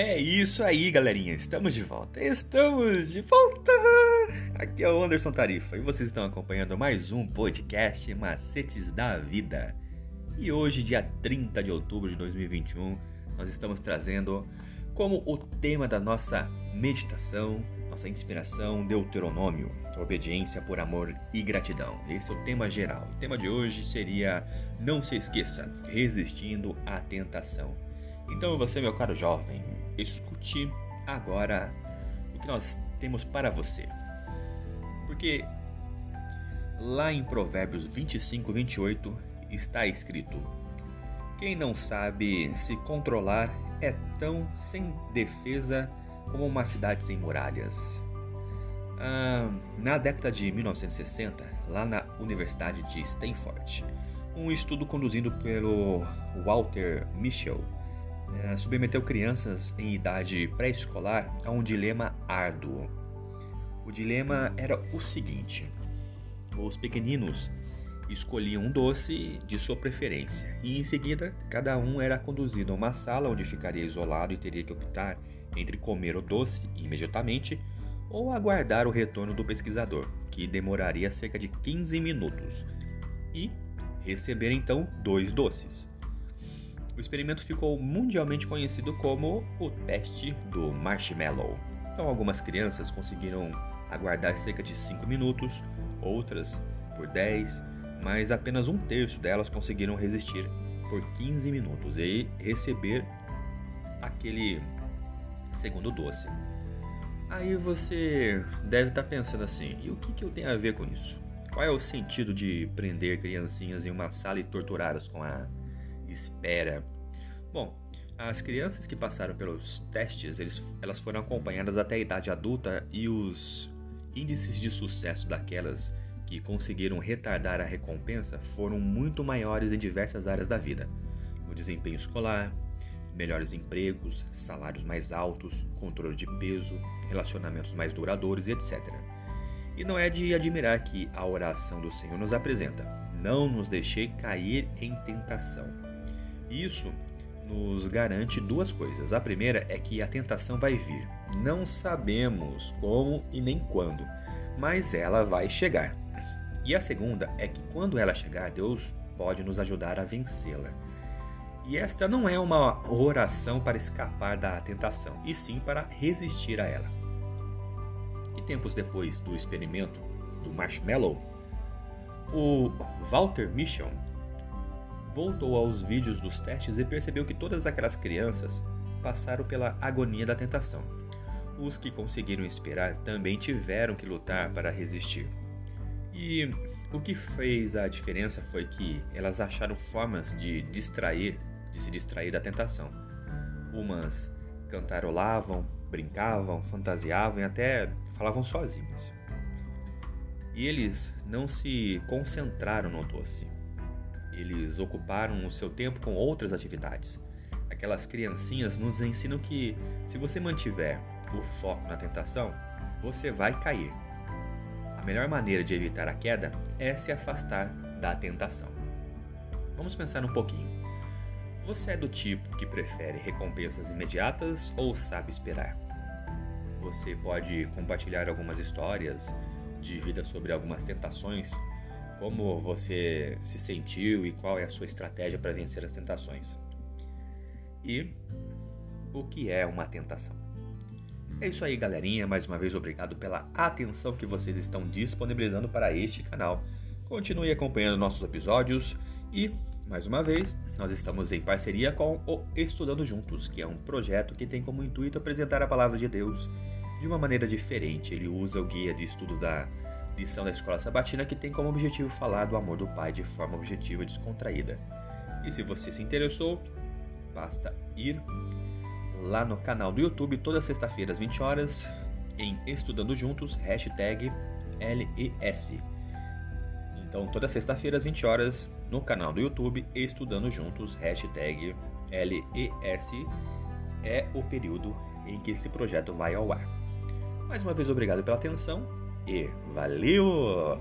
É isso aí, galerinha. Estamos de volta. Estamos de volta. Aqui é o Anderson Tarifa e vocês estão acompanhando mais um podcast Macetes da Vida. E hoje, dia 30 de outubro de 2021, nós estamos trazendo como o tema da nossa meditação, nossa inspiração, Deuteronômio, obediência por amor e gratidão. Esse é o tema geral. O tema de hoje seria Não se esqueça, resistindo à tentação. Então, você, meu caro jovem, escute agora o que nós temos para você. Porque lá em Provérbios 25, 28 está escrito: Quem não sabe se controlar é tão sem defesa como uma cidade sem muralhas. Ah, na década de 1960, lá na Universidade de Stanford, um estudo conduzido pelo Walter Mischel é, submeteu crianças em idade pré-escolar a um dilema árduo. O dilema era o seguinte: os pequeninos escolhiam um doce de sua preferência e, em seguida, cada um era conduzido a uma sala onde ficaria isolado e teria que optar entre comer o doce imediatamente ou aguardar o retorno do pesquisador, que demoraria cerca de 15 minutos, e receber então dois doces. O experimento ficou mundialmente conhecido como o teste do marshmallow. Então, algumas crianças conseguiram aguardar cerca de 5 minutos, outras por 10, mas apenas um terço delas conseguiram resistir por 15 minutos e receber aquele segundo doce. Aí você deve estar pensando assim: e o que, que eu tenho a ver com isso? Qual é o sentido de prender criancinhas em uma sala e torturá-las com a espera. Bom, as crianças que passaram pelos testes, eles, elas foram acompanhadas até a idade adulta e os índices de sucesso daquelas que conseguiram retardar a recompensa foram muito maiores em diversas áreas da vida. No desempenho escolar, melhores empregos, salários mais altos, controle de peso, relacionamentos mais duradouros etc. E não é de admirar que a oração do Senhor nos apresenta: Não nos deixei cair em tentação isso nos garante duas coisas. A primeira é que a tentação vai vir. Não sabemos como e nem quando, mas ela vai chegar. E a segunda é que quando ela chegar, Deus pode nos ajudar a vencê-la. E esta não é uma oração para escapar da tentação, e sim para resistir a ela. E tempos depois do experimento do marshmallow, o Walter Mischel voltou aos vídeos dos testes e percebeu que todas aquelas crianças passaram pela agonia da tentação. Os que conseguiram esperar também tiveram que lutar para resistir. E o que fez a diferença foi que elas acharam formas de distrair, de se distrair da tentação. Umas cantarolavam, brincavam, fantasiavam e até falavam sozinhas. E eles não se concentraram no doce eles ocuparam o seu tempo com outras atividades. Aquelas criancinhas nos ensinam que se você mantiver o foco na tentação, você vai cair. A melhor maneira de evitar a queda é se afastar da tentação. Vamos pensar um pouquinho. Você é do tipo que prefere recompensas imediatas ou sabe esperar? Você pode compartilhar algumas histórias de vida sobre algumas tentações como você se sentiu e qual é a sua estratégia para vencer as tentações. E o que é uma tentação? É isso aí, galerinha. Mais uma vez, obrigado pela atenção que vocês estão disponibilizando para este canal. Continue acompanhando nossos episódios e, mais uma vez, nós estamos em parceria com o Estudando Juntos, que é um projeto que tem como intuito apresentar a palavra de Deus de uma maneira diferente. Ele usa o guia de estudos da lição da Escola Sabatina que tem como objetivo falar do amor do Pai de forma objetiva e descontraída. E se você se interessou, basta ir lá no canal do YouTube toda sexta-feira às 20 horas em Estudando Juntos, hashtag LES. Então, toda sexta-feira às 20 horas no canal do YouTube Estudando Juntos, hashtag LES é o período em que esse projeto vai ao ar. Mais uma vez, obrigado pela atenção e valeu!